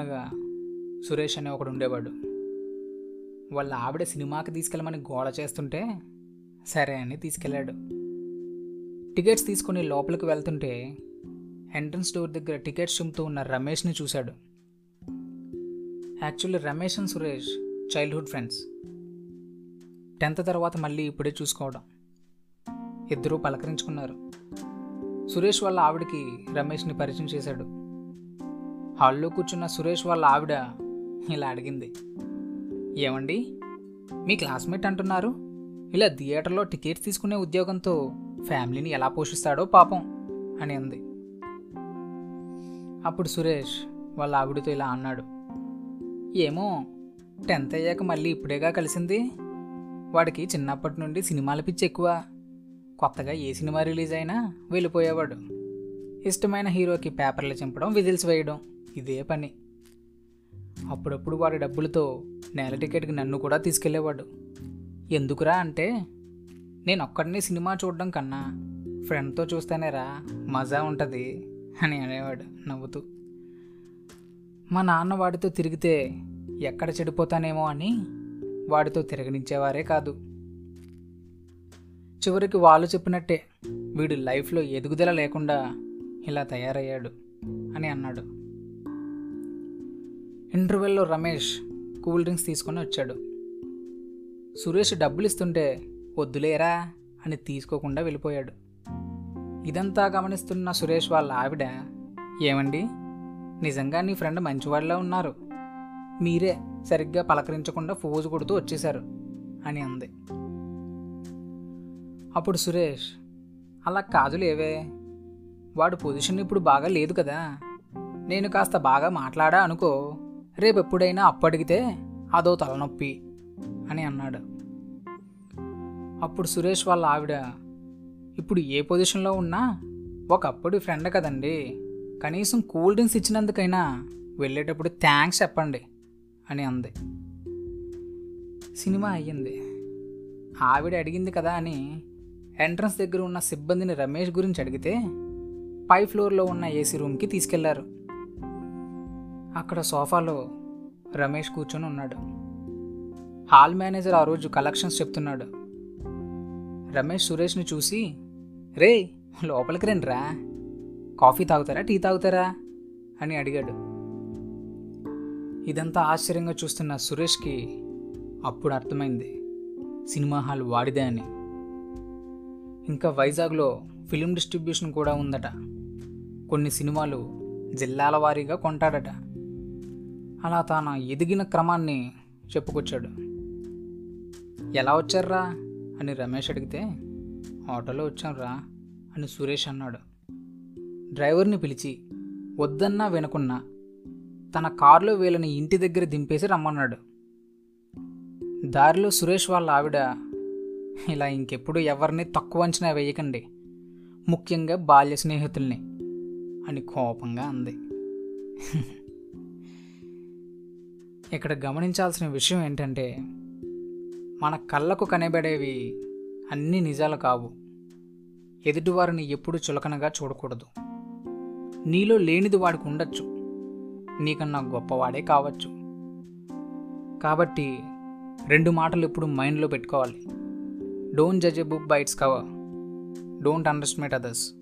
అనగా సురేష్ అనే ఒకడు ఉండేవాడు. వాళ్ళ ఆవిడ సినిమాకి తీసుకెళ్ళమని గోడ చేస్తుంటే సరే అని తీసుకెళ్ళాడు. టికెట్స్ తీసుకుని లోపలికి వెళ్తుంటే ఎంట్రన్స్ డోర్ దగ్గర టికెట్స్ చుమ్ముతూ ఉన్న రమేష్ని చూశాడు. Actually Ramesh and Suresh childhood friends tenth తర్వాత మళ్ళీ ఇప్పుడే చూసుకోవడం. ఇద్దరూ పలకరించుకున్నారు. సురేష్ వాళ్ళ ఆవిడకి రమేష్ని పరిచయం చేశాడు. హాల్లో కూర్చున్న సురేష్ వాళ్ళ ఆవిడ ఇలా అడిగింది. ఏమండి? మీ క్లాస్మేట్ అంటున్నారు. ఇలా థియేటర్లో టికెట్స్ తీసుకునే ఉద్యోగంతో ఫ్యామిలీని ఎలా పోషిస్తాడో పాపం అని అంది. అప్పుడు సురేష్ వాళ్ళ ఆవిడతో ఇలా అన్నాడు. ఏమో టెన్త్ అయ్యాక మళ్ళీ ఇప్పుడేగా కలిసింది. వాడికి చిన్నప్పటి నుండి సినిమాల పిచ్చి ఎక్కువ. కొత్తగా ఏ సినిమా రిలీజ్ అయినా వెళ్ళిపోయేవాడు. ఇష్టమైన హీరోకి పేపర్లు చింపడం విజిల్స్ వేయడం ఇదే పని. అప్పుడప్పుడు వాడి డబ్బులతో నేల టికెట్కి నన్ను కూడా తీసుకెళ్ళేవాడు ఎందుకురా అంటే నేను ఒక్కడిని సినిమా చూడడం కన్నా ఫ్రెండ్తో చూస్తేనేరా మజా ఉంటుంది అని అనేవాడు నవ్వుతూ. మా నాన్న వాడితో తిరిగితే ఎక్కడ చెడిపోతానేమో అని వాడితో తిరగనించేవారే కాదు. చివరికి వాళ్ళు చెప్పినట్టే వీడు లైఫ్లో ఎదుగుదల లేకుండా ఇలా తయారయ్యాడు అని అన్నాడు. ఇంటర్వెల్లో రమేష్ కూల్ డ్రింక్స్ తీసుకొని వచ్చాడు. సురేష్ డబ్బులు ఇస్తుంటే వద్దులేరా అని తీసుకోకుండా వెళ్ళిపోయాడు. ఇదంతా గమనిస్తున్న సురేష్ వాళ్ళ ఆవిడ ఏమండి? నిజంగా నీ ఫ్రెండ్ మంచివాళ్ళ ఉన్నారు. మీరే సరిగ్గా పలకరించకుండా ఫోజు కొడుతూ వచ్చేశారు అని అంది. అప్పుడు సురేష్ అలా కాదులేవే. వాడు పొజిషన్ ఇప్పుడు బాగా లేదు కదా. నేను కాస్త బాగా మాట్లాడా అనుకో. రేపెప్పుడైనా ఎప్పుడైనా అప్పడిగితే అదో తలనొప్పి అని అన్నాడు. అప్పుడు సురేష్ వాళ్ళ ఆవిడ ఇప్పుడు ఏ పొజిషన్లో ఉన్నా ఒకప్పుడు ఫ్రెండ్ కదండి కనీసం కూల్ డ్రింక్స్ ఇచ్చినందుకైనా వెళ్ళేటప్పుడు థ్యాంక్స్ చెప్పండి అని అంది. సినిమా అయ్యింది. ఆవిడ అడిగింది కదా అని ఎంట్రన్స్ దగ్గర ఉన్న సిబ్బందిని రమేష్ గురించి అడిగితే పై ఫ్లోర్లో ఉన్న ఏసీ రూమ్కి తీసుకెళ్ళారు. అక్కడ సోఫాలో రమేష్ కూర్చొని ఉన్నాడు. హాల్ మేనేజర్ ఆ రోజు కలెక్షన్స్ చెప్తున్నాడు. రమేష్ సురేష్ని చూసి రే లోపలికి రండి రా కాఫీ తాగుతారా? టీ తాగుతారా? అని అడిగాడు. ఇదంతా ఆశ్చర్యంగా చూస్తున్న సురేష్కి అప్పుడు అర్థమైంది సినిమా హాల్ వాడిదే అని. ఇంకా వైజాగ్లో ఫిలిం డిస్ట్రిబ్యూషన్ కూడా ఉందట. కొన్ని సినిమాలు జిల్లాల వారీగా కొంటాడట. అలా తాను ఎదిగిన క్రమాన్ని చెప్పుకొచ్చాడు. ఎలా వచ్చారా అని రమేష్ అడిగితే ఆటోలో వచ్చాంరా? అని సురేష్ అన్నాడు. డ్రైవర్ని పిలిచి వద్దన్నా వినకున్నా తన కారులో వీళ్ళని ఇంటి దగ్గర దింపేసి రమ్మన్నాడు. దారిలో సురేష్ వాళ్ళ ఆవిడ ఇలా ఇంకెప్పుడు ఎవరిని తక్కువ అంచనా వేయకండి ముఖ్యంగా బాల్య స్నేహితుల్ని అని కోపంగా అంది. ఇక్కడ గమనించాల్సిన విషయం ఏంటంటే మన కళ్ళకు కనబడేవి అన్ని నిజాలు కావు. ఎదుటివారిని ఎప్పుడు చులకనగా చూడకూడదు. నీలో లేనిది వాడికి ఉండొచ్చు. నీకన్నా గొప్పవాడే కావచ్చు. కాబట్టి రెండు మాటలు ఇప్పుడు మైండ్లో పెట్టుకోవాలి. Don't judge a book by its cover don't underestimate others